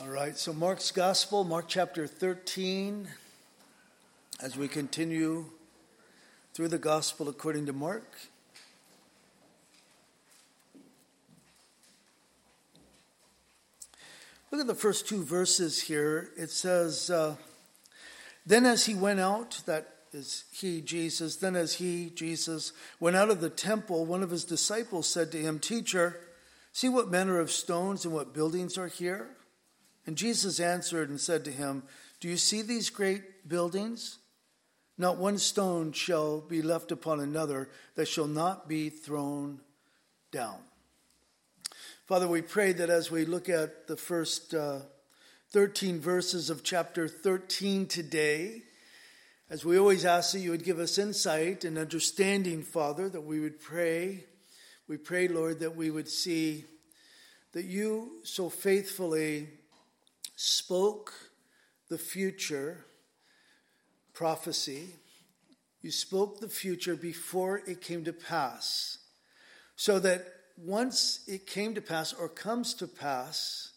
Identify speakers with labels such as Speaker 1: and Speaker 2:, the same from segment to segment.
Speaker 1: All right, so Mark's Gospel, Mark chapter 13, as we continue through the Gospel according to Mark. Look at the first two verses here. It says, uh, Then as he went out, that is he, Jesus, then as he, Jesus, went out of the temple, one of his disciples said to him, Teacher, see what manner of stones and what buildings are here? And Jesus answered and said to him, Do you see these great buildings? Not one stone shall be left upon another that shall not be thrown down. Father, we pray that as we look at the first uh, 13 verses of chapter 13 today, as we always ask that you would give us insight and understanding, Father, that we would pray. We pray, Lord, that we would see that you so faithfully spoke the future prophecy. You spoke the future before it came to pass, so that once it came to pass or comes to pass,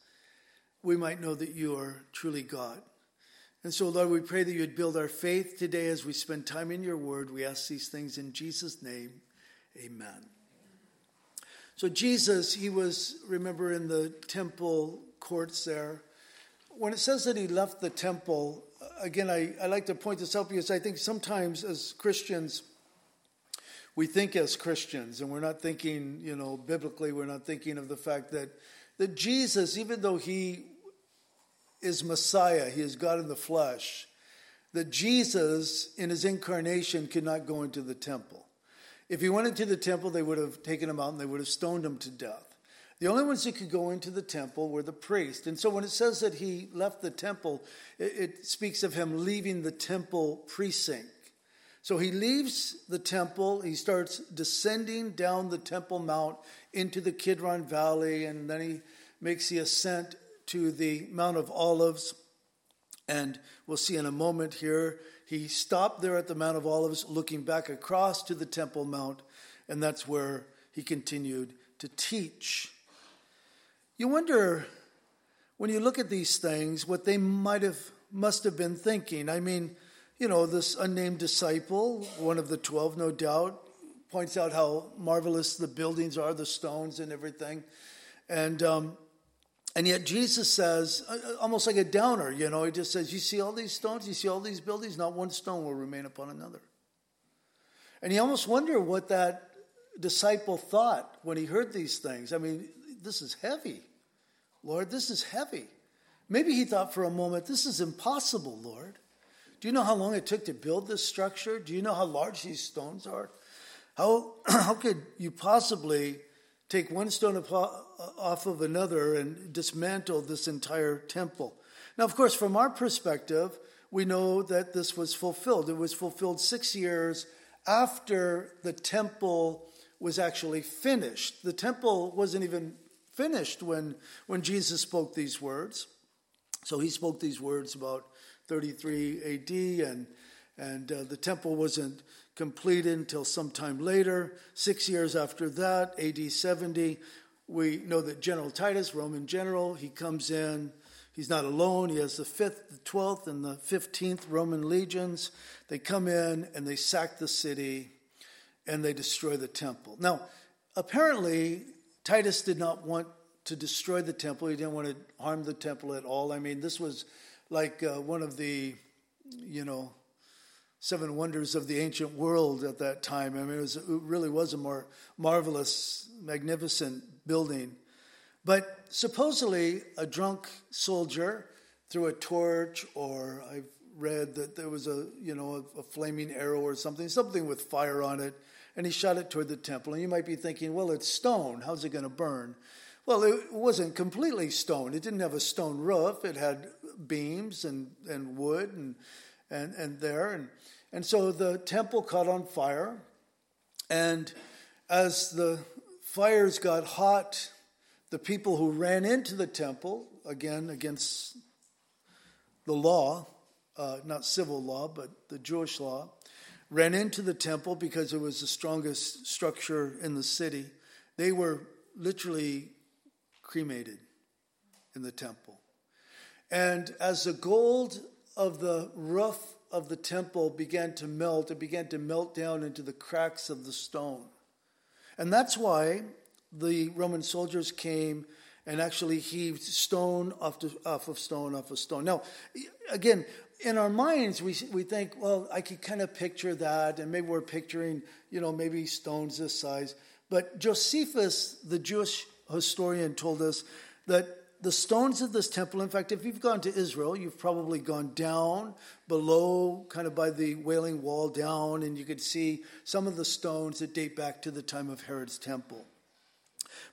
Speaker 1: we might know that you are truly God. And so, Lord, we pray that you would build our faith today as we spend time in your word. We ask these things in Jesus' name. Amen. So, Jesus, he was, remember, in the temple courts there when it says that he left the temple, uh, again, I, I like to point this out because I think sometimes as Christians, we think as Christians, and we're not thinking, you know, biblically, we're not thinking of the fact that, that Jesus, even though he is Messiah, he is God in the flesh, that Jesus, in his incarnation, could not go into the temple. If he went into the temple, they would have taken him out and they would have stoned him to death. The only ones that could go into the temple were the priests. And so when it says that he left the temple, it, it speaks of him leaving the temple precinct. So he leaves the temple, he starts descending down the Temple Mount into the Kidron Valley, and then he makes the ascent to the Mount of Olives. And we'll see in a moment here, he stopped there at the Mount of Olives, looking back across to the Temple Mount, and that's where he continued to teach. You wonder when you look at these things what they might have must have been thinking. I mean, you know, this unnamed disciple, one of the 12 no doubt, points out how marvelous the buildings are, the stones and everything. And um, and yet Jesus says, uh, uh, almost like a downer, you know, he just says, You see all these stones, you see all these buildings, not one stone will remain upon another. And you almost wonder what that disciple thought when he heard these things. I mean, this is heavy. Lord, this is heavy. Maybe he thought for a moment, this is impossible, Lord. Do you know how long it took to build this structure? Do you know how large these stones are? How, how could you possibly take one stone uh, off of another and dismantle this entire temple? Now, of course, from our perspective, we know that this was fulfilled. It was fulfilled six years after the temple was actually finished. The temple wasn't even finished when, when Jesus spoke these words. So he spoke these words about 33 AD, and, and uh, the temple wasn't completed until sometime later. Six years after that, AD 70, we know that General Titus, Roman general, he comes in. He's not alone. He has the 5th, the 12th, and the 15th Roman legions. They come in and they sack the city and they destroy the temple. Now, apparently, Titus did not want to destroy the temple. He didn't want to harm the temple at all. I mean, this was like uh, one of the, you know, seven wonders of the ancient world at that time. I mean, it, was, it really was a more marvelous, magnificent building. But supposedly, a drunk soldier threw a torch, or I've read that there was a, you know, a, a flaming arrow or something, something with fire on it and he shot it toward the temple. And you might be thinking, well, it's stone. How's it going to burn? Well, it wasn't completely stone. It didn't have a stone roof. It had beams and, and wood and, and, and there. And, and so the temple caught on fire. And as the fires got hot, the people who ran into the temple, again, against the law, uh, not civil law, but the Jewish law, ran into the temple because it was the strongest structure in the city. They were literally cremated in the temple. And as the gold of the roof of the temple began to melt, it began to melt down into the cracks of the stone. And that's why the Roman soldiers came and actually heaved stone off, to, off of stone off of stone. Now, again, in our minds, we, we think, well, I could kind of picture that, and maybe we're picturing, you know, maybe stones this size. But Josephus, the Jewish historian, told us that the stones of this temple, in fact, if you've gone to Israel, you've probably gone down below, kind of by the Wailing Wall down, and you could see some of the stones that date back to the time of Herod's temple.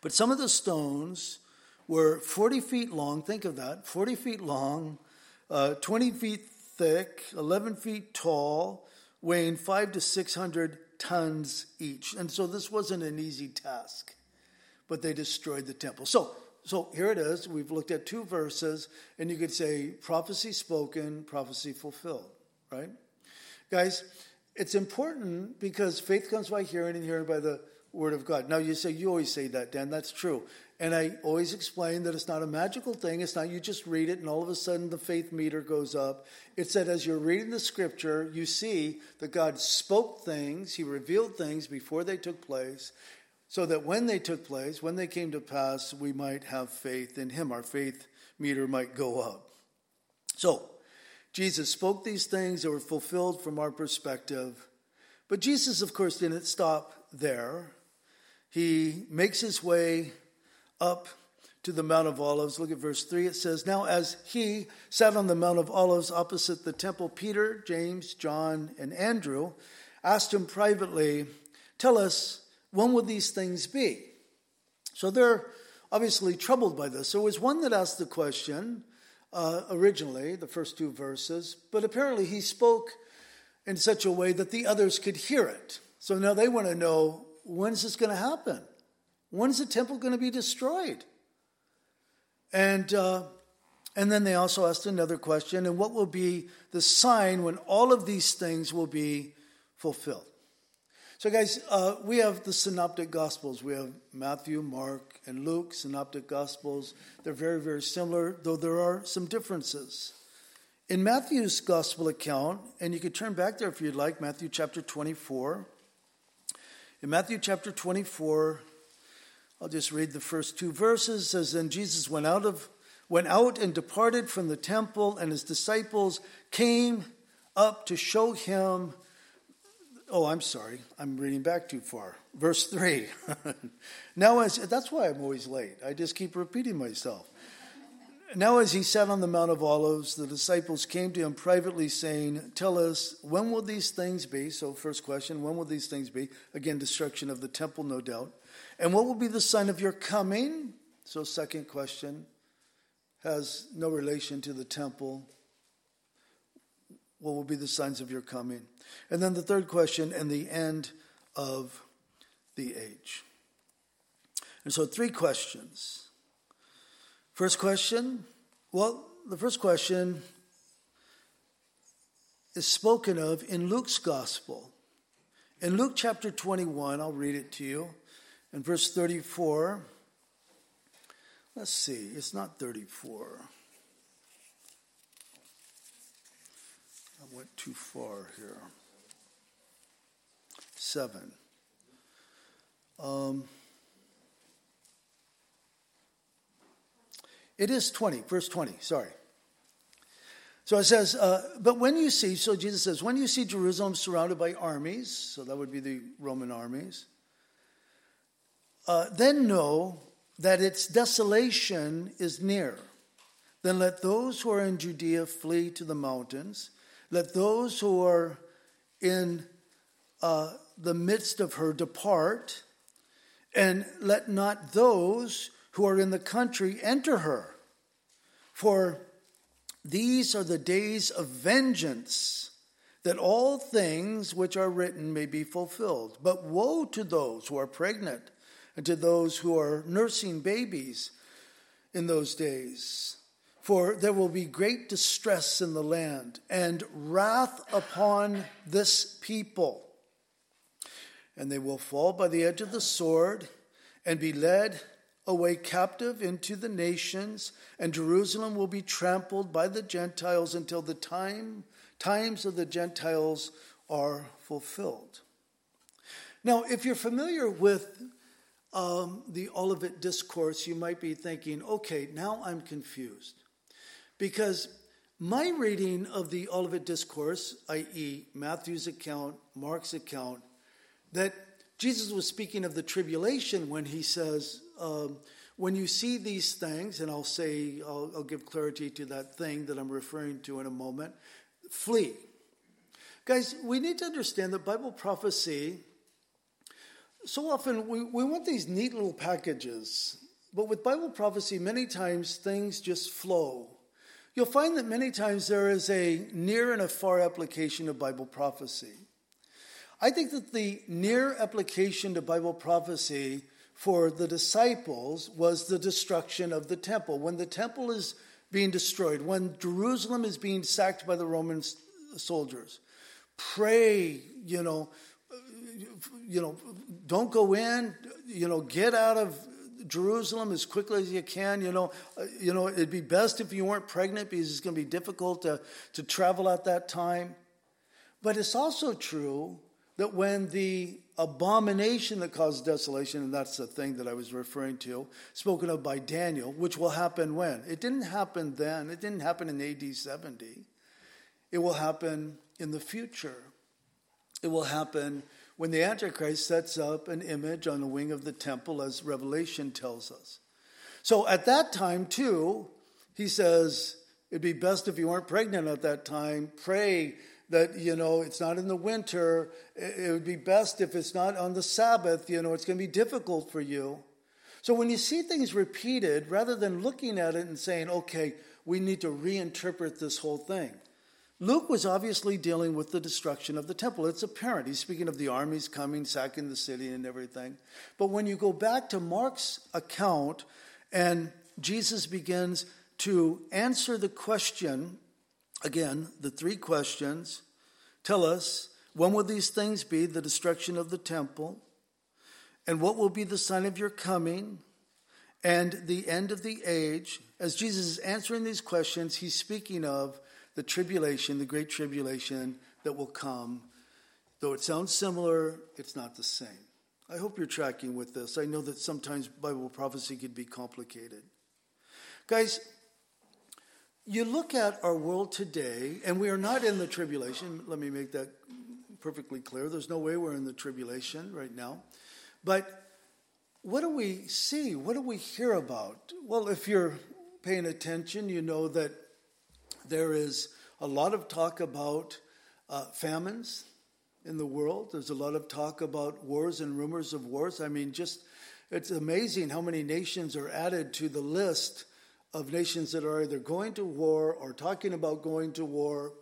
Speaker 1: But some of the stones were 40 feet long, think of that 40 feet long, uh, 20 feet thick, 11 feet tall, weighing five to 600 tons each. And so this wasn't an easy task, but they destroyed the temple. So, so here it is. We've looked at two verses, and you could say prophecy spoken, prophecy fulfilled, right? Guys, it's important because faith comes by hearing and hearing by the word of God. Now you say, you always say that, Dan. That's true. And I always explain that it's not a magical thing. It's not you just read it and all of a sudden the faith meter goes up. It's that as you're reading the scripture, you see that God spoke things, He revealed things before they took place, so that when they took place, when they came to pass, we might have faith in Him. Our faith meter might go up. So, Jesus spoke these things that were fulfilled from our perspective. But Jesus, of course, didn't stop there. He makes his way up to the Mount of Olives. Look at verse 3. It says, Now as he sat on the Mount of Olives opposite the temple, Peter, James, John, and Andrew asked him privately, Tell us, when will these things be? So they're obviously troubled by this. It was one that asked the question uh, originally, the first two verses, but apparently he spoke in such a way that the others could hear it. So now they want to know when's this going to happen? When's the temple going to be destroyed? And, uh, and then they also asked another question and what will be the sign when all of these things will be fulfilled? So, guys, uh, we have the synoptic gospels. We have Matthew, Mark, and Luke, synoptic gospels. They're very, very similar, though there are some differences. In Matthew's gospel account, and you could turn back there if you'd like, Matthew chapter 24. In Matthew chapter 24, I'll just read the first two verses. It says, Then Jesus went out of went out and departed from the temple, and his disciples came up to show him. Oh, I'm sorry. I'm reading back too far. Verse 3. now, as that's why I'm always late. I just keep repeating myself. Now, as he sat on the Mount of Olives, the disciples came to him privately, saying, Tell us, when will these things be? So, first question, when will these things be? Again, destruction of the temple, no doubt. And what will be the sign of your coming? So, second question has no relation to the temple. What will be the signs of your coming? And then the third question, and the end of the age. And so, three questions. First question well, the first question is spoken of in Luke's gospel. In Luke chapter 21, I'll read it to you. In verse 34, let's see, it's not 34. I went too far here. 7. Um, it is 20, verse 20, sorry. So it says, uh, but when you see, so Jesus says, when you see Jerusalem surrounded by armies, so that would be the Roman armies, uh, then know that its desolation is near. Then let those who are in Judea flee to the mountains. Let those who are in uh, the midst of her depart. And let not those who are in the country enter her. For these are the days of vengeance, that all things which are written may be fulfilled. But woe to those who are pregnant and to those who are nursing babies in those days. For there will be great distress in the land and wrath upon this people. And they will fall by the edge of the sword and be led away captive into the nations, and Jerusalem will be trampled by the Gentiles until the time times of the Gentiles are fulfilled. Now, if you're familiar with um, the Olivet Discourse, you might be thinking, okay, now I'm confused. Because my reading of the Olivet Discourse, i.e., Matthew's account, Mark's account, that Jesus was speaking of the tribulation when he says, um, when you see these things, and I'll say, I'll, I'll give clarity to that thing that I'm referring to in a moment, flee. Guys, we need to understand that Bible prophecy, so often we, we want these neat little packages, but with Bible prophecy, many times things just flow. You'll find that many times there is a near and a far application of Bible prophecy. I think that the near application to Bible prophecy for the disciples was the destruction of the temple. When the temple is being destroyed, when Jerusalem is being sacked by the Roman soldiers, pray, you know, you know, don't go in, you know, get out of Jerusalem as quickly as you can. You know, uh, you know, it'd be best if you weren't pregnant because it's going to be difficult to, to travel at that time. But it's also true that when the abomination that caused desolation, and that's the thing that I was referring to, spoken of by Daniel, which will happen when? It didn't happen then, it didn't happen in AD 70. It will happen in the future. It will happen when the Antichrist sets up an image on the wing of the temple, as Revelation tells us. So at that time, too, he says, it'd be best if you weren't pregnant at that time. Pray that, you know, it's not in the winter. It would be best if it's not on the Sabbath. You know, it's going to be difficult for you. So when you see things repeated, rather than looking at it and saying, okay, we need to reinterpret this whole thing, Luke was obviously dealing with the destruction of the temple. It's apparent. He's speaking of the armies coming, sacking the city, and everything. But when you go back to Mark's account and Jesus begins to answer the question again, the three questions tell us when will these things be, the destruction of the temple? And what will be the sign of your coming? And the end of the age. As Jesus is answering these questions, he's speaking of the tribulation, the great tribulation that will come. Though it sounds similar, it's not the same. I hope you're tracking with this. I know that sometimes Bible prophecy can be complicated. Guys, you look at our world today, and we are not in the tribulation. Let me make that perfectly clear. There's no way we're in the tribulation right now. But what do we see? What do we hear about? Well, if you're paying attention, you know that there is a lot of talk about uh, famines in the world. There's a lot of talk about wars and rumors of wars. I mean, just it's amazing how many nations are added to the list of nations that are either going to war or talking about going to war.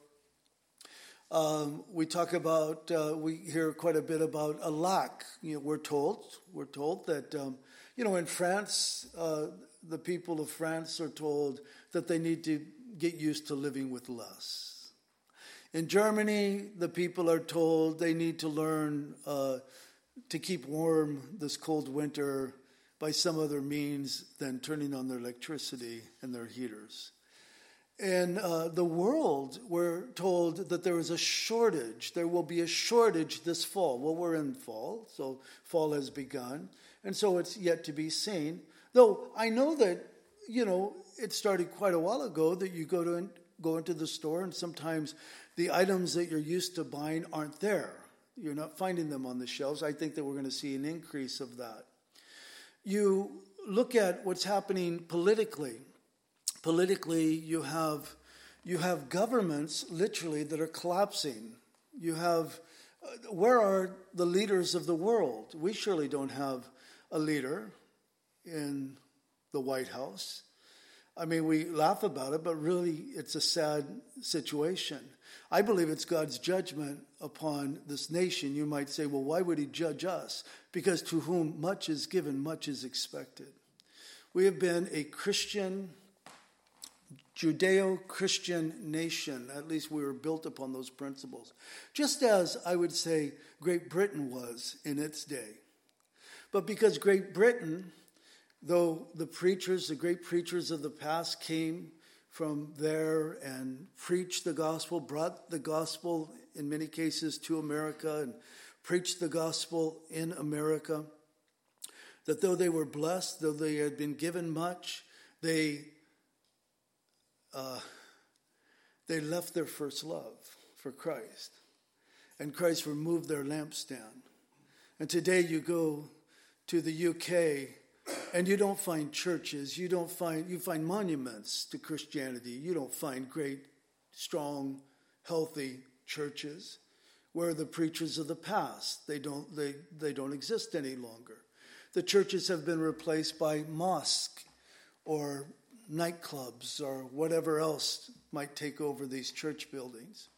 Speaker 1: Um, we talk about, uh, we hear quite a bit about a lack. You know, we're told, we're told that, um, you know, in France, uh, the people of France are told that they need to get used to living with less. In Germany, the people are told they need to learn uh, to keep warm this cold winter by some other means than turning on their electricity and their heaters. In uh, the world, we're told that there is a shortage. There will be a shortage this fall. Well, we're in fall, so fall has begun, and so it's yet to be seen. Though I know that, you know, it started quite a while ago that you go to go into the store and sometimes the items that you're used to buying aren't there. You're not finding them on the shelves. I think that we're going to see an increase of that. You look at what's happening politically. Politically, you have you have governments literally that are collapsing. You have uh, where are the leaders of the world? We surely don't have a leader in the White House. I mean, we laugh about it, but really it's a sad situation. I believe it's God's judgment upon this nation. You might say, well, why would He judge us? Because to whom much is given, much is expected. We have been a Christian, Judeo Christian nation. At least we were built upon those principles. Just as I would say Great Britain was in its day. But because Great Britain though the preachers, the great preachers of the past, came from there and preached the gospel, brought the gospel in many cases to America and preached the gospel in America, that though they were blessed, though they had been given much, they uh, they left their first love for Christ. And Christ removed their lampstand. And today you go to the UK and you don't find churches, you don't find you find monuments to Christianity. You don't find great, strong, healthy churches where the preachers of the past they don't they, they don't exist any longer. The churches have been replaced by mosque or nightclubs or whatever else might take over these church buildings.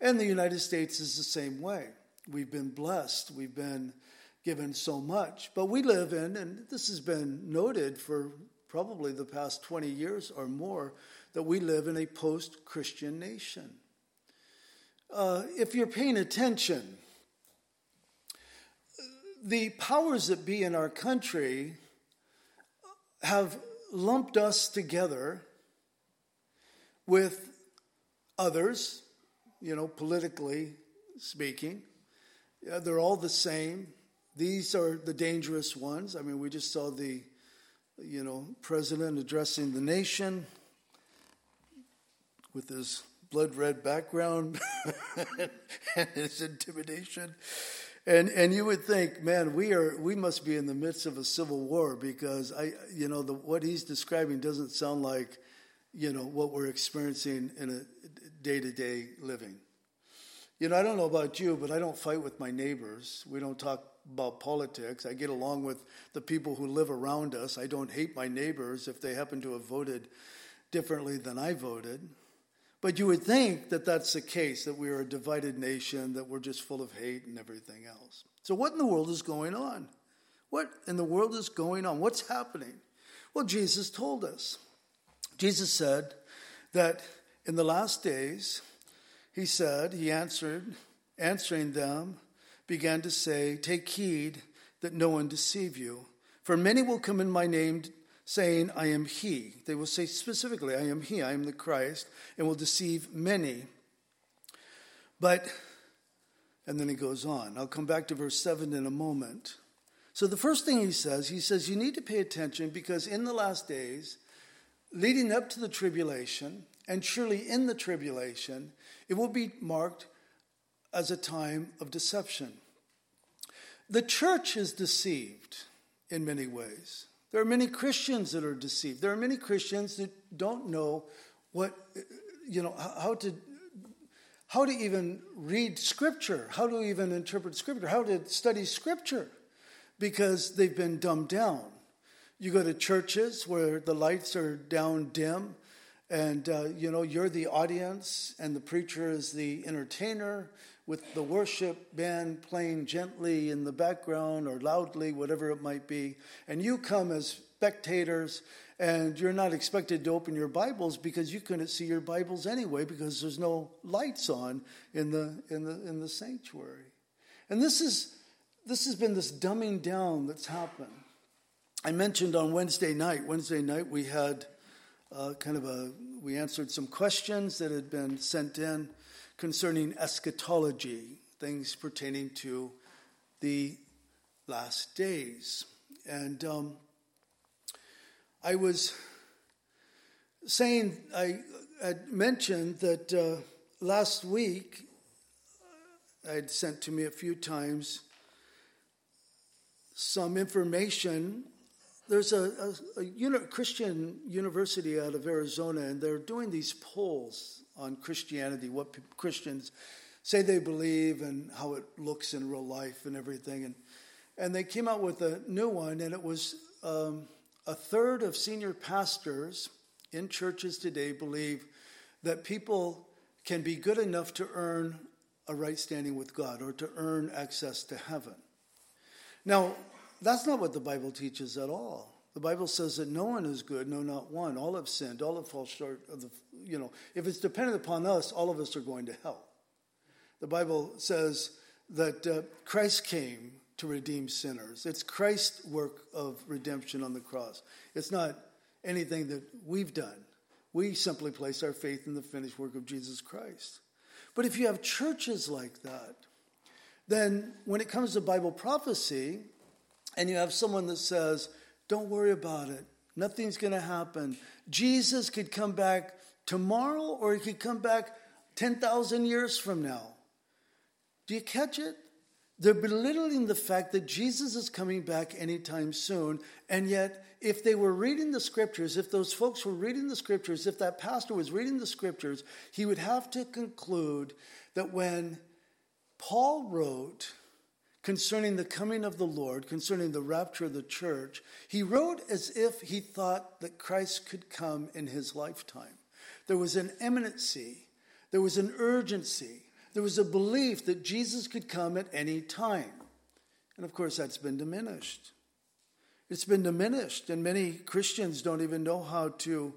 Speaker 1: And the United States is the same way. We've been blessed, we've been given so much, but we live in, and this has been noted for probably the past 20 years or more, that we live in a post Christian nation. Uh, if you're paying attention, the powers that be in our country have lumped us together with others, you know, politically speaking. They're all the same. These are the dangerous ones. I mean, we just saw the, you know, president addressing the nation with his blood red background and his intimidation. And and you would think, man, we are we must be in the midst of a civil war because I you know the, what he's describing doesn't sound like you know what we're experiencing in a day to day living. You know, I don't know about you, but I don't fight with my neighbors. We don't talk about politics. I get along with the people who live around us. I don't hate my neighbors if they happen to have voted differently than I voted. But you would think that that's the case, that we are a divided nation, that we're just full of hate and everything else. So, what in the world is going on? What in the world is going on? What's happening? Well, Jesus told us. Jesus said that in the last days, he said, he answered, answering them, began to say, Take heed that no one deceive you. For many will come in my name, saying, I am he. They will say specifically, I am he, I am the Christ, and will deceive many. But, and then he goes on. I'll come back to verse 7 in a moment. So the first thing he says, he says, You need to pay attention because in the last days, leading up to the tribulation, and surely in the tribulation, it will be marked as a time of deception. The church is deceived in many ways. There are many Christians that are deceived. There are many Christians that don't know what, you know, how to how to even read scripture, how to even interpret scripture, how to study scripture, because they've been dumbed down. You go to churches where the lights are down dim, and uh, you know you're the audience, and the preacher is the entertainer, with the worship band playing gently in the background or loudly, whatever it might be, and you come as spectators and you're not expected to open your Bibles because you couldn't see your Bibles anyway because there's no lights on in the in the in the sanctuary. And this is this has been this dumbing down that's happened. I mentioned on Wednesday night. Wednesday night we had uh, kind of a we answered some questions that had been sent in concerning eschatology, things pertaining to the last days. And um, I was saying, I had mentioned that uh, last week I'd sent to me a few times some information. There's a, a, a uni- Christian university out of Arizona, and they're doing these polls on Christianity, what Christians say they believe, and how it looks in real life and everything. And, and they came out with a new one, and it was um, a third of senior pastors in churches today believe that people can be good enough to earn a right standing with God or to earn access to heaven. Now, that's not what the Bible teaches at all. The Bible says that no one is good, no, not one. All have sinned, all have fallen short of the, you know, if it's dependent upon us, all of us are going to hell. The Bible says that uh, Christ came to redeem sinners. It's Christ's work of redemption on the cross. It's not anything that we've done. We simply place our faith in the finished work of Jesus Christ. But if you have churches like that, then when it comes to Bible prophecy, and you have someone that says, Don't worry about it, nothing's going to happen. Jesus could come back tomorrow or he could come back 10,000 years from now. Do you catch it? They're belittling the fact that Jesus is coming back anytime soon. And yet, if they were reading the scriptures, if those folks were reading the scriptures, if that pastor was reading the scriptures, he would have to conclude that when Paul wrote concerning the coming of the Lord, concerning the rapture of the church, he wrote as if he thought that Christ could come in his lifetime. There was an imminency, there was an urgency, there was a belief that Jesus could come at any time. And of course, that's been diminished. It's been diminished, and many Christians don't even know how to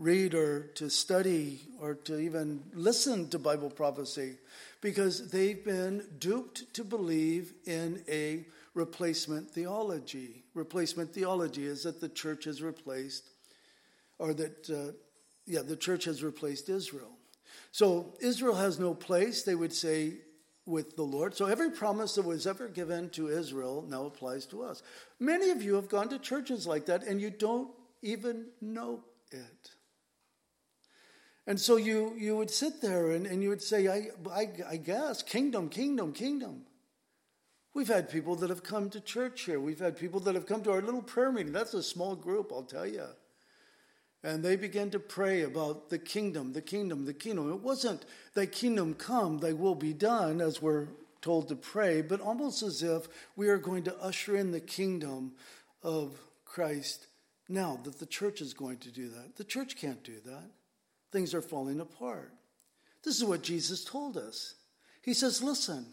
Speaker 1: read or to study or to even listen to Bible prophecy because they've been duped to believe in a replacement theology. Replacement theology is that the church has replaced, or that, uh, yeah, the church has replaced Israel. So Israel has no place, they would say, with the Lord. So every promise that was ever given to Israel now applies to us. Many of you have gone to churches like that and you don't even know it. And so you, you would sit there and, and you would say, I, I, I guess, kingdom, kingdom, kingdom. We've had people that have come to church here. We've had people that have come to our little prayer meeting. That's a small group, I'll tell you. And they began to pray about the kingdom, the kingdom, the kingdom. It wasn't, Thy kingdom come, Thy will be done, as we're told to pray, but almost as if we are going to usher in the kingdom of Christ now, that the church is going to do that. The church can't do that. Things are falling apart. This is what Jesus told us. He says, Listen,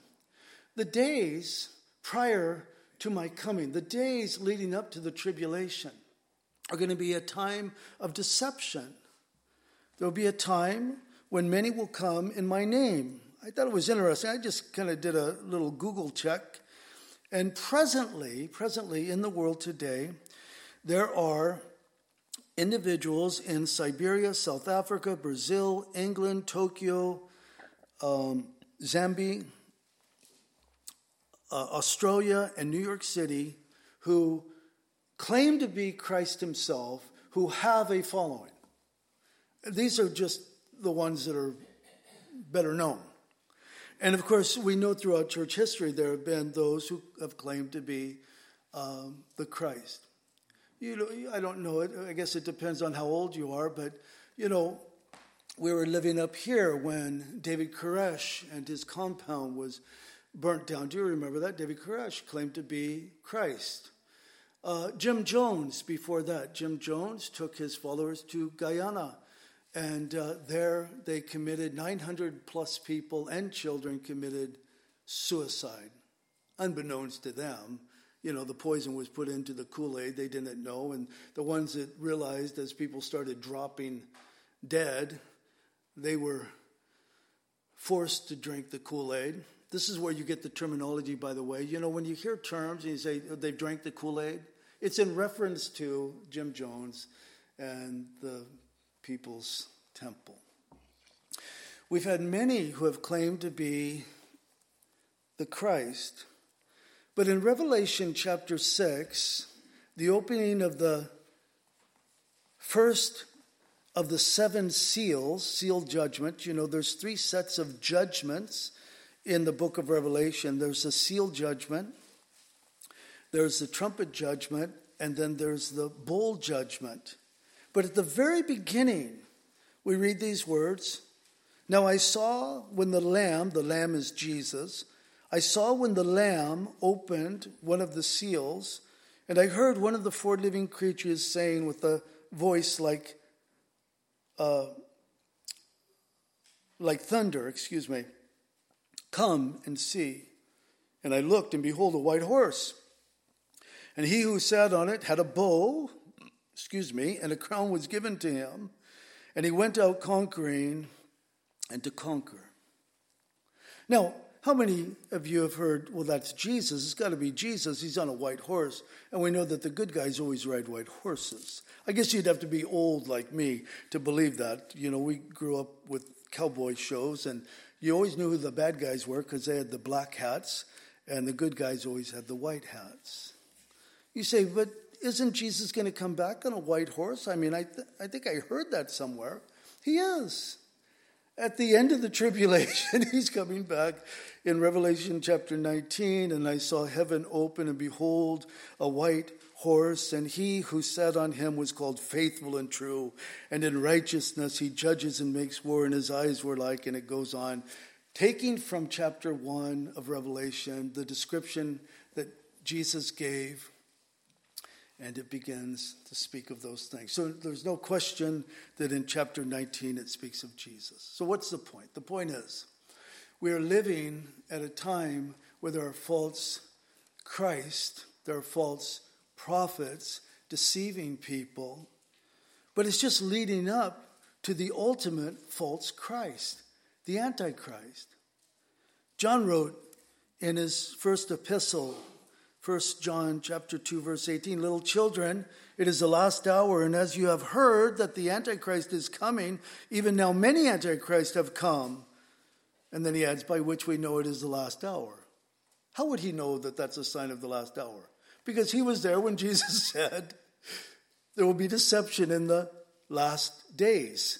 Speaker 1: the days prior to my coming, the days leading up to the tribulation, are going to be a time of deception. There will be a time when many will come in my name. I thought it was interesting. I just kind of did a little Google check. And presently, presently in the world today, there are individuals in Siberia, South Africa, Brazil, England, Tokyo, um, Zambia, uh, Australia, and New York City who claim to be Christ Himself, who have a following. These are just the ones that are better known. And of course, we know throughout church history there have been those who have claimed to be um, the Christ. You know, I don't know it. I guess it depends on how old you are, but you know, we were living up here when David Koresh and his compound was burnt down. Do you remember that? David Koresh claimed to be Christ. Uh, Jim Jones, before that, Jim Jones took his followers to Guyana, and uh, there they committed 900 plus people and children committed suicide, unbeknownst to them. You know, the poison was put into the Kool Aid, they didn't know, and the ones that realized as people started dropping dead, they were forced to drink the Kool Aid. This is where you get the terminology, by the way. You know, when you hear terms and you say they drank the Kool Aid, it's in reference to Jim Jones and the People's Temple. We've had many who have claimed to be the Christ, but in Revelation chapter 6, the opening of the first of the seven seals, seal judgment, you know, there's three sets of judgments in the book of Revelation. There's the seal judgment, there's the trumpet judgment, and then there's the bowl judgment. But at the very beginning, we read these words Now I saw when the Lamb, the Lamb is Jesus, I saw when the Lamb opened one of the seals, and I heard one of the four living creatures saying with a voice like, uh, like thunder, excuse me, Come and see. And I looked, and behold, a white horse. And he who sat on it had a bow, excuse me, and a crown was given to him. And he went out conquering and to conquer. Now, How many of you have heard, well, that's Jesus? It's got to be Jesus. He's on a white horse. And we know that the good guys always ride white horses. I guess you'd have to be old like me to believe that. You know, we grew up with cowboy shows, and you always knew who the bad guys were because they had the black hats, and the good guys always had the white hats. You say, but isn't Jesus going to come back on a white horse? I mean, I, th- I think I heard that somewhere. He is. At the end of the tribulation, he's coming back in Revelation chapter 19. And I saw heaven open, and behold, a white horse, and he who sat on him was called faithful and true. And in righteousness he judges and makes war, and his eyes were like, and it goes on. Taking from chapter 1 of Revelation the description that Jesus gave and it begins to speak of those things. So there's no question that in chapter 19 it speaks of Jesus. So what's the point? The point is we are living at a time where there are false Christ, there are false prophets deceiving people, but it's just leading up to the ultimate false Christ, the Antichrist. John wrote in his first epistle 1 John chapter 2 verse 18 little children it is the last hour and as you have heard that the antichrist is coming even now many antichrists have come. And then he adds by which we know it is the last hour. How would he know that that's a sign of the last hour? Because he was there when Jesus said there will be deception in the last days.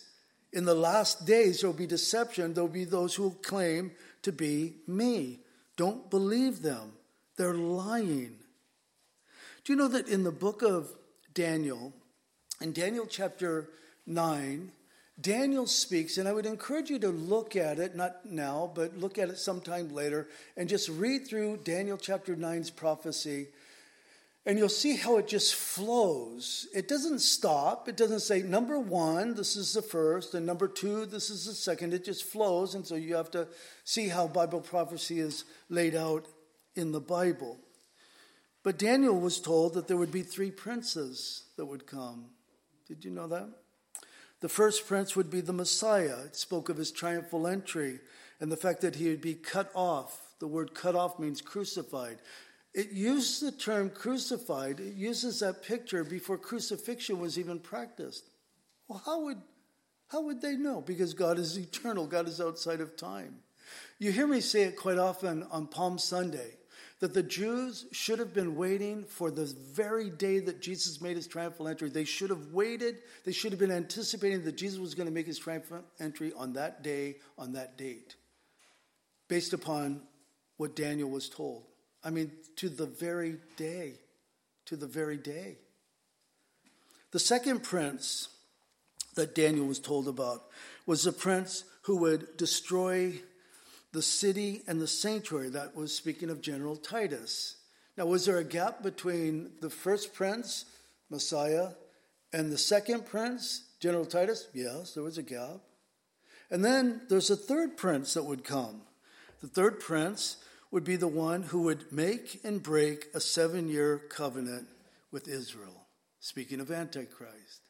Speaker 1: In the last days there will be deception. There will be those who will claim to be me. Don't believe them they're lying. Do you know that in the book of Daniel, in Daniel chapter 9, Daniel speaks, and I would encourage you to look at it, not now, but look at it sometime later, and just read through Daniel chapter 9's prophecy, and you'll see how it just flows. It doesn't stop. It doesn't say, number one, this is the first, and number two, this is the second. It just flows, and so you have to see how Bible prophecy is laid out in the Bible. But Daniel was told that there would be three princes that would come. Did you know that? The first prince would be the Messiah. It spoke of his triumphal entry and the fact that he would be cut off. The word cut off means crucified. It used the term crucified, it uses that picture before crucifixion was even practiced. Well, how would, how would they know? Because God is eternal, God is outside of time. You hear me say it quite often on Palm Sunday that the Jews should have been waiting for the very day that Jesus made his triumphal entry. They should have waited. They should have been anticipating that Jesus was going to make his triumphal entry on that day, on that date, based upon what Daniel was told. I mean, to the very day, to the very day. The second prince that Daniel was told about was the prince who would destroy the city and the sanctuary. That was speaking of General Titus. Now, was there a gap between the first prince, Messiah, and the second prince, General Titus? Yes, there was a gap. And then there's a third prince that would come. The third prince would be the one who would make and break a seven year covenant with Israel. Speaking of Antichrist.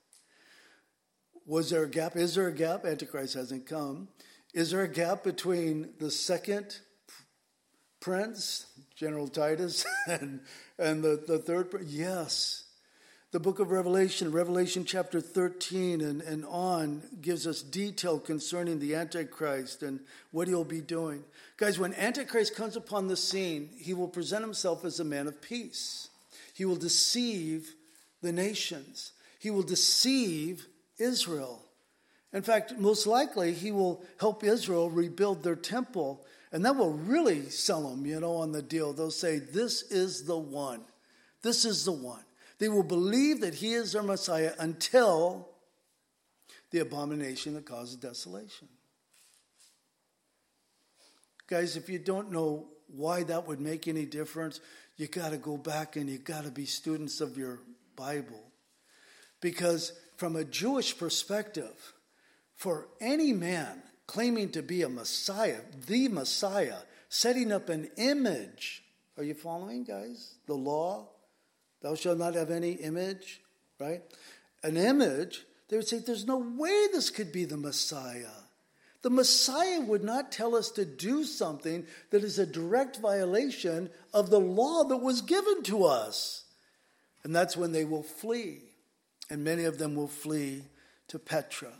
Speaker 1: Was there a gap? Is there a gap? Antichrist hasn't come. Is there a gap between the second prince, General Titus, and, and the, the third prince? Yes. The book of Revelation, Revelation chapter 13 and, and on, gives us detail concerning the Antichrist and what he'll be doing. Guys, when Antichrist comes upon the scene, he will present himself as a man of peace. He will deceive the nations, he will deceive Israel. In fact, most likely, he will help Israel rebuild their temple, and that will really sell them, you know, on the deal. They'll say, This is the one. This is the one. They will believe that he is their Messiah until the abomination that causes desolation. Guys, if you don't know why that would make any difference, you got to go back and you got to be students of your Bible. Because from a Jewish perspective, for any man claiming to be a Messiah, the Messiah, setting up an image. Are you following, guys? The law, thou shalt not have any image, right? An image, they would say, there's no way this could be the Messiah. The Messiah would not tell us to do something that is a direct violation of the law that was given to us. And that's when they will flee. And many of them will flee to Petra.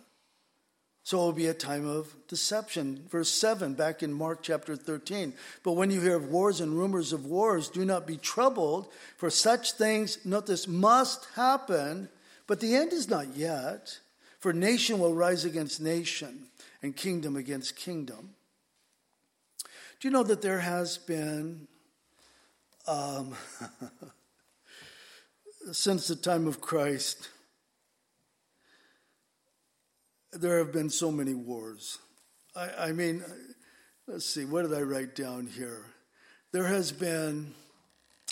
Speaker 1: So it will be a time of deception. Verse 7, back in Mark chapter 13. But when you hear of wars and rumors of wars, do not be troubled, for such things, this, must happen, but the end is not yet. For nation will rise against nation, and kingdom against kingdom. Do you know that there has been, um, since the time of Christ, there have been so many wars. I, I mean, let's see, what did I write down here? There has been,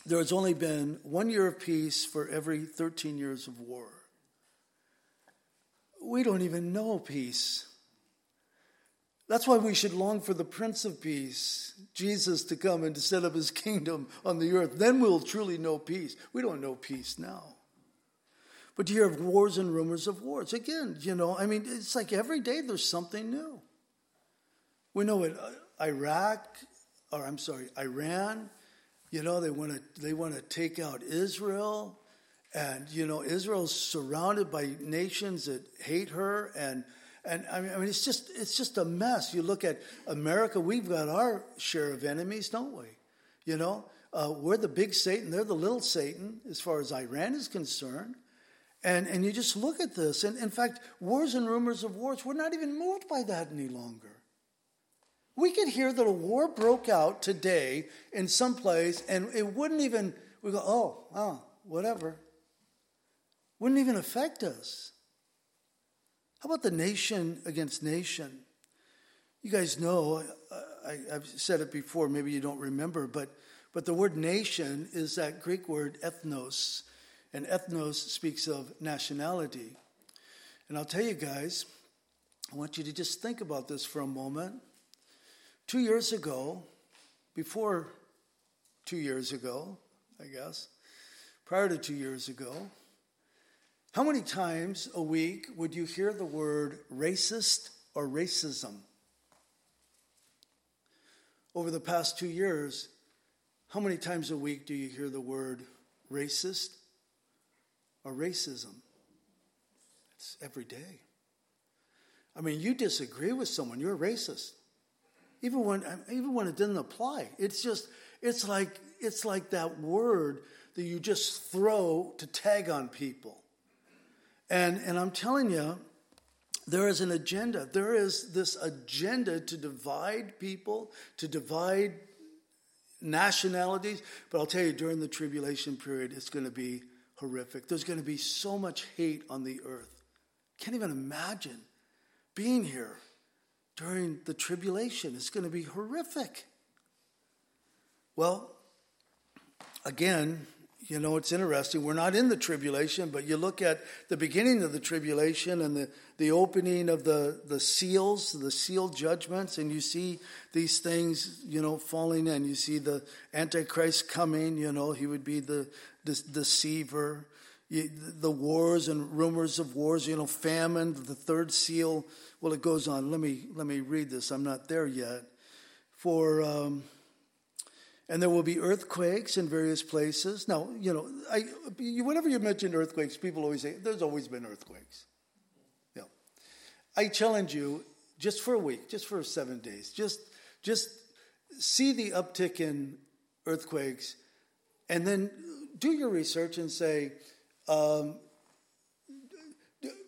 Speaker 1: there has only been one year of peace for every 13 years of war. We don't even know peace. That's why we should long for the Prince of Peace, Jesus, to come and to set up his kingdom on the earth. Then we'll truly know peace. We don't know peace now. But you of wars and rumors of wars. Again, you know, I mean, it's like every day there's something new. We know it, uh, Iraq, or I'm sorry, Iran, you know, they want to they want to take out Israel. And, you know, Israel's surrounded by nations that hate her and and I mean, I mean, it's just it's just a mess. You look at America; we've got our share of enemies, don't we? You know, uh, we're the big Satan; they're the little Satan, as far as Iran is concerned. And and you just look at this, and in fact, wars and rumors of wars. We're not even moved by that any longer. We could hear that a war broke out today in some place, and it wouldn't even. We go, oh, oh, whatever. Wouldn't even affect us. How about the nation against nation? You guys know, I, have said it before, maybe you don't remember, but, but the word nation is that Greek word ethnos, and ethnos speaks of nationality. And I'll tell you guys, I want you to just think about this for a moment. Two years ago, before two years ago, I guess, prior to two years ago, how many times a week would you hear the word racist or racism? Over the past two years, how many times a week do you hear the word racist or racism? It's every day. I mean, you disagree with someone, you're a racist. Even when, even when it didn't apply. It's just, it's like, it's like that word that you just throw to tag on people. And, and I'm telling you, there is an agenda. There is this agenda to divide people, to divide nationalities. But I'll tell you, during the tribulation period, it's going to be horrific. There's going to be so much hate on the earth. Can't even imagine being here during the tribulation. It's going to be horrific. Well, again, you know, it's interesting. We're not in the tribulation, but you look at the beginning of the tribulation and the, the opening of the, the seals, the sealed judgments, and you see these things, you know, falling in. You see the Antichrist coming, you know, he would be the deceiver. The wars and rumors of wars, you know, famine, the third seal. Well, it goes on. Let me, let me read this. I'm not there yet. For. Um, and there will be earthquakes in various places. Now, you know, I, whenever you mention earthquakes, people always say, there's always been earthquakes. Yeah. I challenge you, just for a week, just for seven days, just, just see the uptick in earthquakes and then do your research and say, um,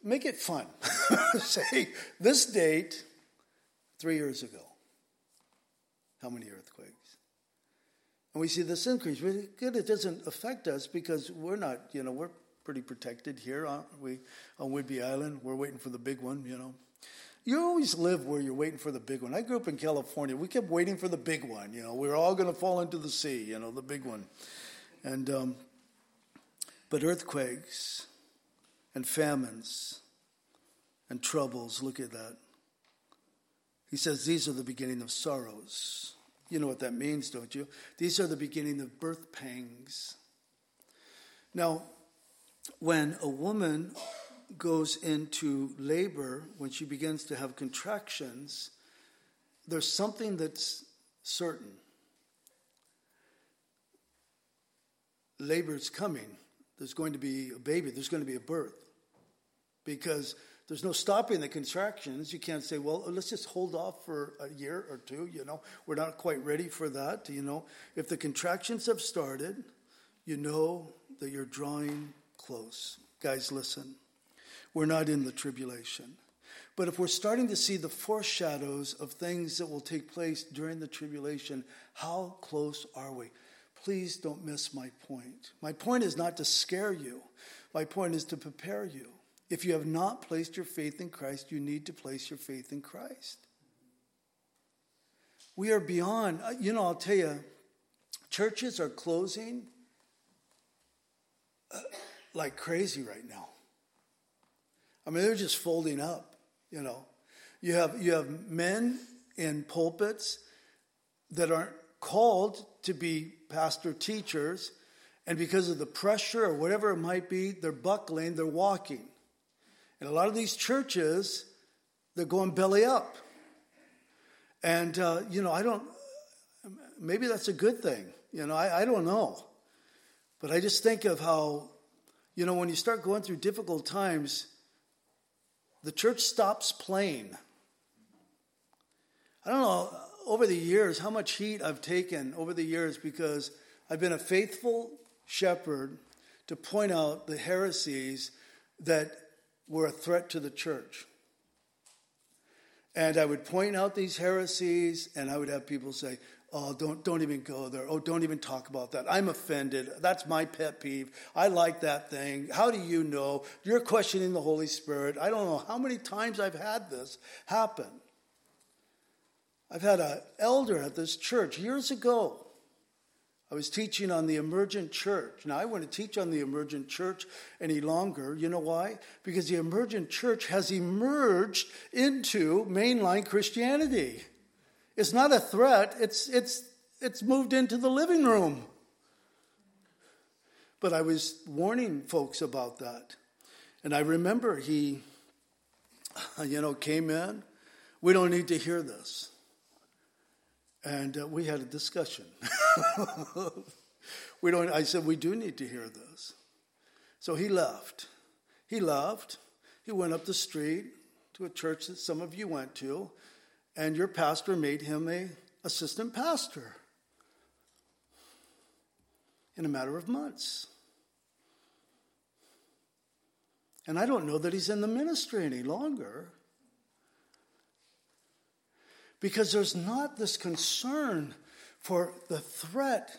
Speaker 1: make it fun. say, this date, three years ago, how many earthquakes? And we see this increase. Good, it doesn't affect us because we're not, you know, we're pretty protected here, aren't we? On Whidbey Island, we're waiting for the big one, you know. You always live where you're waiting for the big one. I grew up in California. We kept waiting for the big one, you know. We are all going to fall into the sea, you know, the big one. And, um, but earthquakes and famines and troubles, look at that. He says these are the beginning of sorrows. You know what that means, don't you? These are the beginning of birth pangs. Now, when a woman goes into labor, when she begins to have contractions, there's something that's certain. Labor is coming. There's going to be a baby, there's going to be a birth. Because there's no stopping the contractions. You can't say, well, let's just hold off for a year or two. You know, we're not quite ready for that. You know, if the contractions have started, you know that you're drawing close. Guys, listen. We're not in the tribulation. But if we're starting to see the foreshadows of things that will take place during the tribulation, how close are we? Please don't miss my point. My point is not to scare you, my point is to prepare you. If you have not placed your faith in Christ, you need to place your faith in Christ. We are beyond, uh, you know, I'll tell you, churches are closing uh, like crazy right now. I mean, they're just folding up, you know. You have, you have men in pulpits that aren't called to be pastor teachers, and because of the pressure or whatever it might be, they're buckling, they're walking. And a lot of these churches, they're going belly up. And, uh, you know, I don't, maybe that's a good thing. You know, I, I don't know. But I just think of how, you know, when you start going through difficult times, the church stops playing. I don't know over the years how much heat I've taken over the years because I've been a faithful shepherd to point out the heresies that were a threat to the church. And I would point out these heresies, and I would have people say, Oh, don't, don't even go there. Oh, don't even talk about that. I'm offended. That's my pet peeve. I like that thing. How do you know? You're questioning the Holy Spirit. I don't know how many times I've had this happen. I've had an elder at this church years ago I was teaching on the emergent church. Now, I wouldn't teach on the emergent church any longer. You know why? Because the emergent church has emerged into mainline Christianity. It's not a threat, it's, it's, it's moved into the living room. But I was warning folks about that. And I remember he, you know, came in. We don't need to hear this. And uh, we had a discussion. we don't, I said, we do need to hear this. So he left. He left. He went up the street to a church that some of you went to, and your pastor made him a assistant pastor in a matter of months. And I don't know that he's in the ministry any longer because there's not this concern for the threat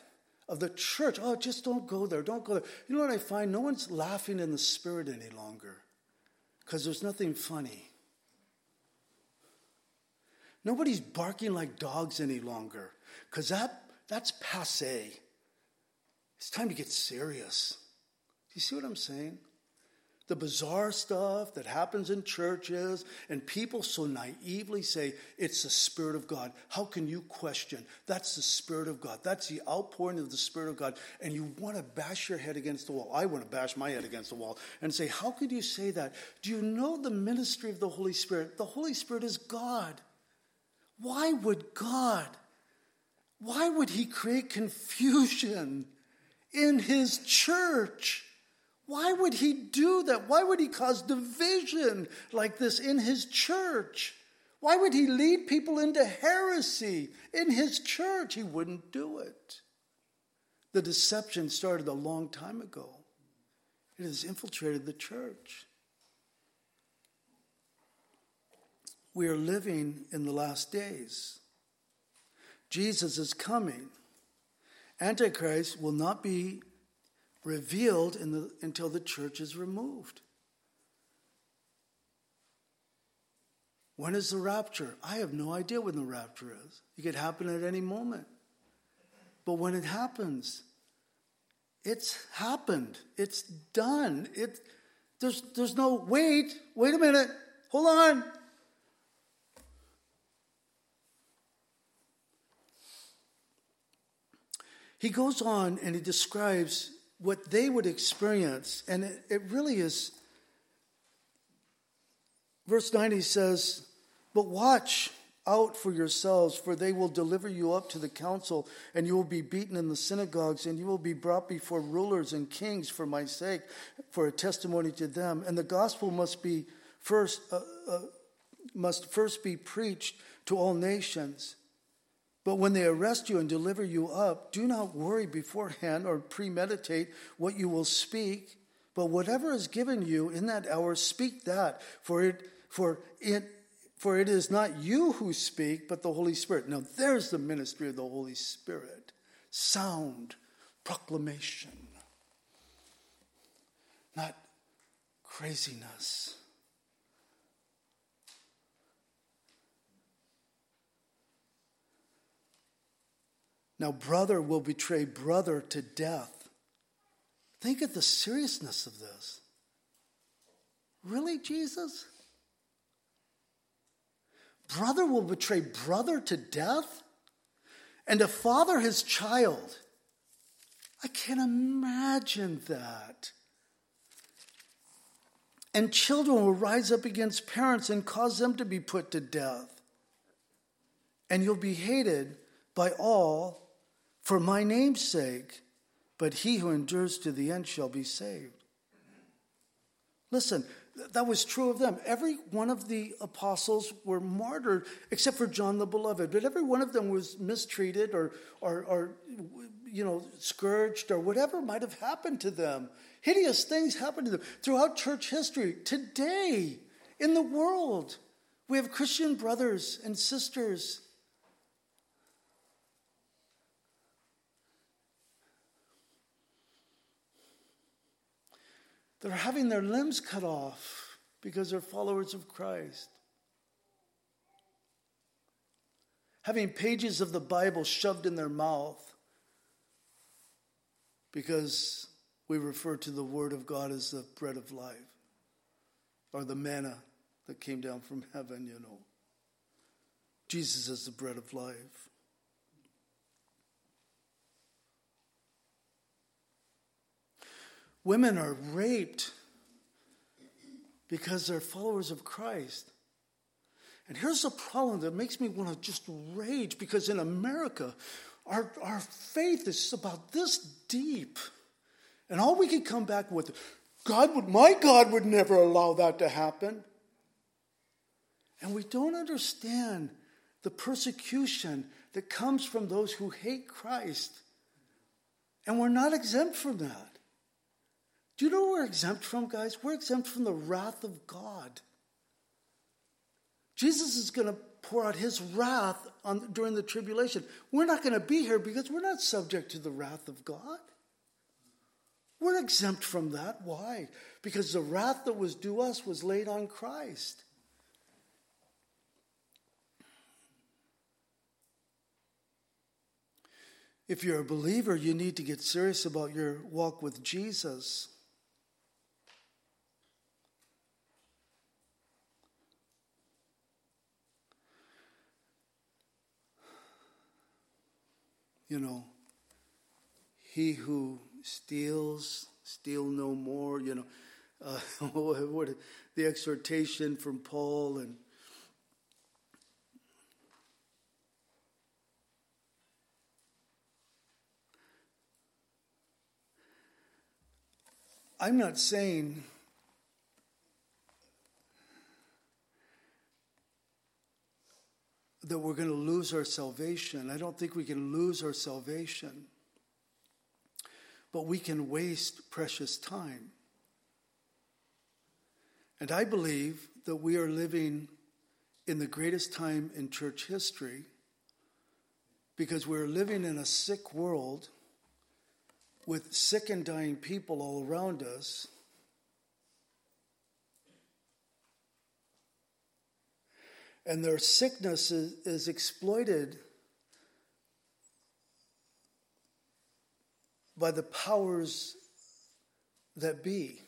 Speaker 1: of the church. Oh, just don't go there, don't go there. You know what I find? No one's laughing in the spirit any longer because there's nothing funny. Nobody's barking like dogs any longer because that, that's passe. It's time to get serious. Do you see what I'm saying? The bizarre stuff that happens in churches, and people so naively say it's the Spirit of God. How can you question? That's the Spirit of God. That's the outpouring of the Spirit of God. And you want to bash your head against the wall. I want to bash my head against the wall and say, How could you say that? Do you know the ministry of the Holy Spirit? The Holy Spirit is God. Why would God, why would He create confusion in His church? Why would he do that? Why would he cause division like this in his church? Why would he lead people into heresy in his church? He wouldn't do it. The deception started a long time ago, it has infiltrated the church. We are living in the last days. Jesus is coming. Antichrist will not be revealed the, until the church is removed. When is the rapture? I have no idea when the rapture is. It could happen at any moment. But when it happens, it's happened. It's done. It, there's, there's no, wait, wait a minute, hold on. He goes on and he describes what they would experience. And it, it really is. Verse 90 says, But watch, out for yourselves, for they will deliver you up to the council, and you will be beaten in the synagogues, and you will be brought before rulers and kings for my sake, for a testimony to them. And the gospel must be first uh, uh, must first be preached to all nations. But when they arrest you and deliver you up, do not worry beforehand or premeditate what you will speak, but whatever is given you in that hour, speak that, for it for it for it is not you who speak, but the Holy Spirit. Now, there's the ministry of the Holy Spirit sound proclamation, not craziness. Now, brother will betray brother to death. Think of the seriousness of this. Really, Jesus? brother will betray brother to death, and a father his child. I can't imagine that. And children will rise up against parents and cause them to be put to death. And you'll be hated by all for my name's sake, but he who endures to the end shall be saved. Listen, that was true of them. Every one of the apostles were martyred, except for John the Beloved. But every one of them was mistreated or, or, or you know, scourged or whatever might have happened to them. Hideous things happened to them throughout church history. Today, in the world, we have Christian brothers and sisters that are having their limbs cut off because they're followers of Christ. Having pages of the Bible shoved in their mouth because we refer to the Word of God as the bread of life or the manna that came down from heaven, you know. Jesus is the bread of life. Women are raped because they're followers of Christ. And here's the problem that makes me want to just rage because in America, our, our faith is about this deep. And all we can come back with, God would, my God would never allow that to happen. And we don't understand the persecution that comes from those who hate Christ. And we're not exempt from that. Do you know we're exempt from, guys? We're exempt from the wrath of God. Jesus is going to pour out his wrath on, during the tribulation. We're not going to be here because we're not subject to the wrath of God. We're exempt from that. Why? Because the wrath that was due us was laid on Christ. If you're a believer, you need to get serious about your walk with Jesus. You know, he who steals, steal no more, you know, uh, what, the exhortation from Paul and I'm not saying that we're going to lose our salvation. I don't think we can lose our salvation, but we can waste precious time. And I believe that we are living in the greatest time in church history because we're living in a sick world with sick and dying people all around us and their sickness is, is exploited by the powers that be.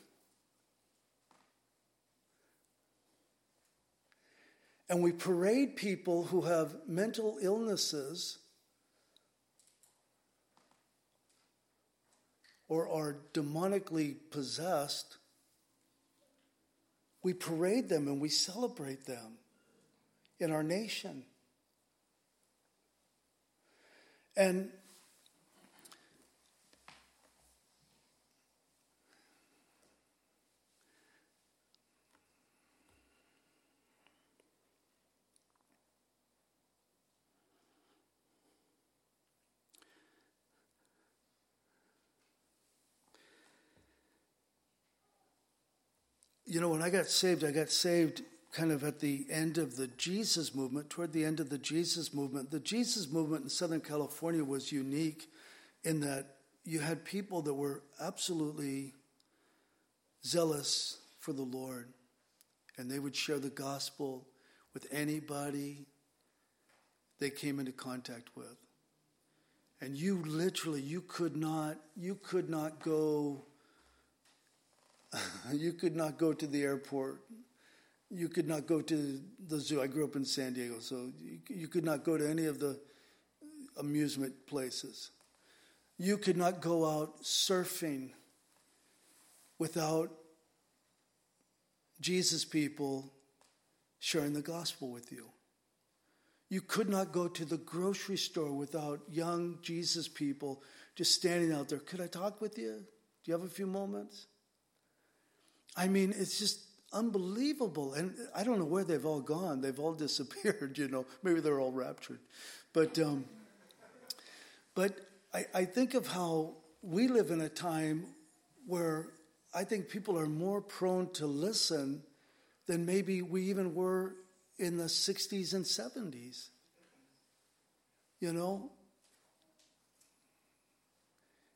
Speaker 1: And we parade people who have mental illnesses or are demonically possessed. We parade them and we celebrate them in our nation. And you know, when I got saved, I got saved kind of at the end of the Jesus movement, toward the end of the Jesus movement. The Jesus movement in Southern California was unique in that you had people that were absolutely zealous for the Lord, and they would share the gospel with anybody they came into contact with. And you literally, you could not, you could not go you could not go to the airport. You could not go to the zoo. I grew up in San Diego, so you, could not go to any of the amusement places. You could not go out surfing without Jesus people sharing the gospel with you. You could not go to the grocery store without young Jesus people just standing out there. Could I talk with you? Do you have a few moments? I mean, it's just unbelievable. And I don't know where they've all gone. They've all disappeared, you know. Maybe they're all raptured. But, um, but I, I think of how we live in a time where I think people are more prone to listen than maybe we even were in the 60s and 70s. You know?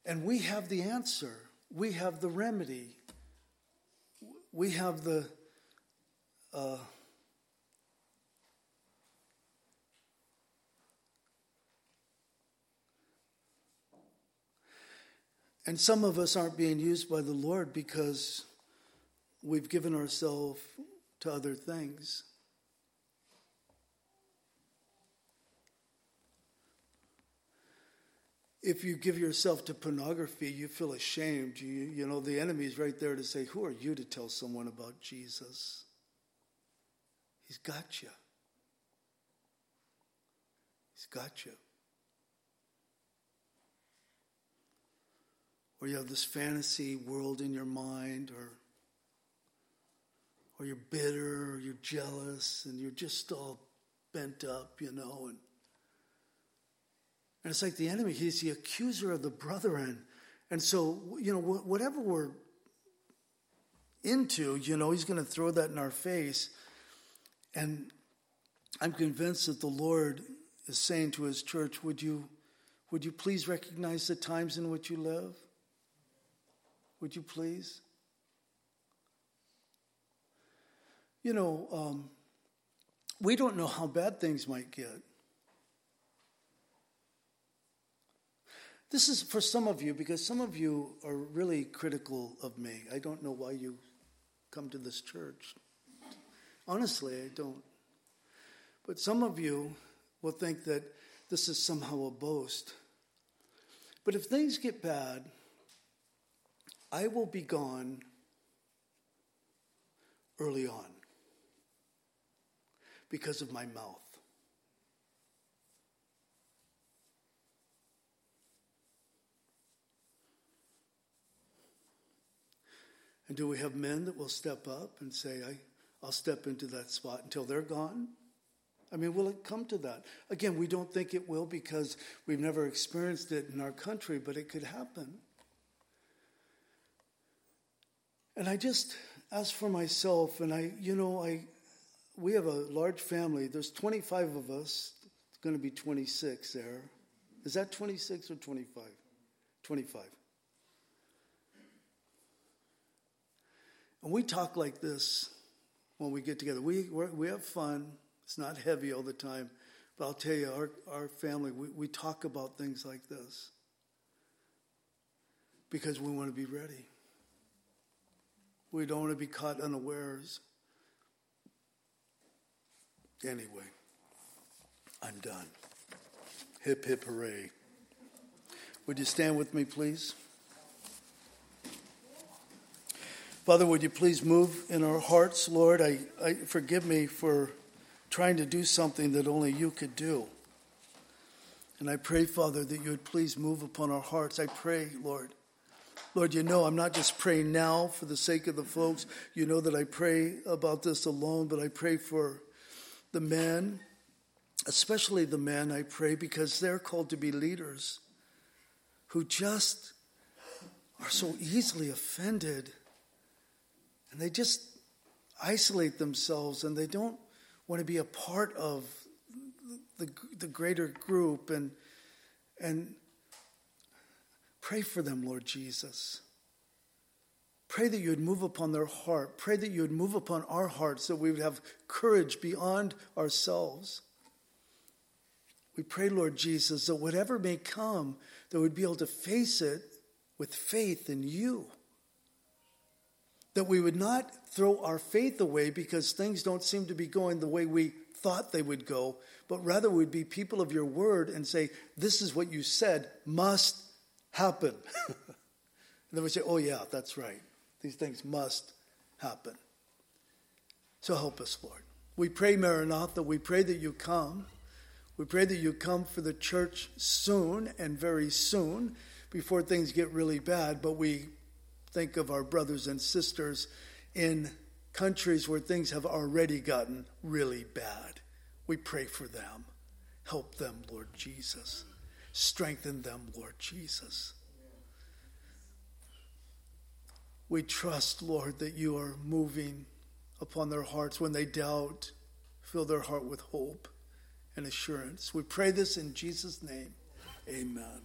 Speaker 1: And we have the answer, we have the remedy we have the uh, and some of us aren't being used by the Lord because we've given ourselves to other things. If you give yourself to pornography, you feel ashamed. You, you know, the enemy's right there to say, Who are you to tell someone about Jesus? He's got you. He's got you. Or you have this fantasy world in your mind, or, or you're bitter, or you're jealous, and you're just all bent up, you know, and and it's like the enemy, he's the accuser of the brethren. And so, you know, whatever we're into, you know, he's going to throw that in our face. And I'm convinced that the Lord is saying to his church, would you, would you please recognize the times in which you live? Would you please? You know, um, we don't know how bad things might get. This is for some of you because some of you are really critical of me. I don't know why you come to this church. Honestly, I don't. But some of you will think that this is somehow a boast. But if things get bad, I will be gone early on because of my mouth. And do we have men that will step up and say, I, I'll step into that spot until they're gone? I mean, will it come to that? Again, we don't think it will because we've never experienced it in our country, but it could happen. And I just ask for myself, and I, you know, I, we have a large family. There's 25 of us. It's going to be 26 there. Is that 26 or 25? 25. And we talk like this when we get together. We, we have fun. It's not heavy all the time. But I'll tell you, our, our family, we, we talk about things like this because we want to be ready. We don't want to be caught unawares. Anyway, I'm done. Hip, hip, hooray. Would you stand with me, please? Father, would you please move in our hearts, Lord? I, I forgive me for trying to do something that only you could do. And I pray, Father, that you would please move upon our hearts. I pray, Lord. Lord, you know I'm not just praying now for the sake of the folks. You know that I pray about this alone, but I pray for the men, especially the men, I pray, because they're called to be leaders who just are so easily offended and they just isolate themselves and they don't want to be a part of the, the greater group. And and pray for them lord jesus. Pray that you would move upon their heart. Pray that you would move upon our hearts that we would have courage beyond ourselves. We pray lord jesus that whatever may come that we'd be able to face it with faith in you that we would not throw our faith away because things don't seem to be going the way we thought they would go, but rather we'd be people of your word and say, This is what you said must happen. and then we say, Oh, yeah, that's right. These things must happen. So help us, Lord. We pray, Maranatha, we pray that you come. We pray that you come for the church soon and very soon before things get really bad, but we think of our brothers and sisters in countries where things have already gotten really bad. We pray for them. Help them, Lord Jesus. Strengthen them, Lord Jesus. We trust, Lord, that you are moving upon their hearts when they doubt. Fill their heart with hope and assurance. We pray this in Jesus' name. Amen.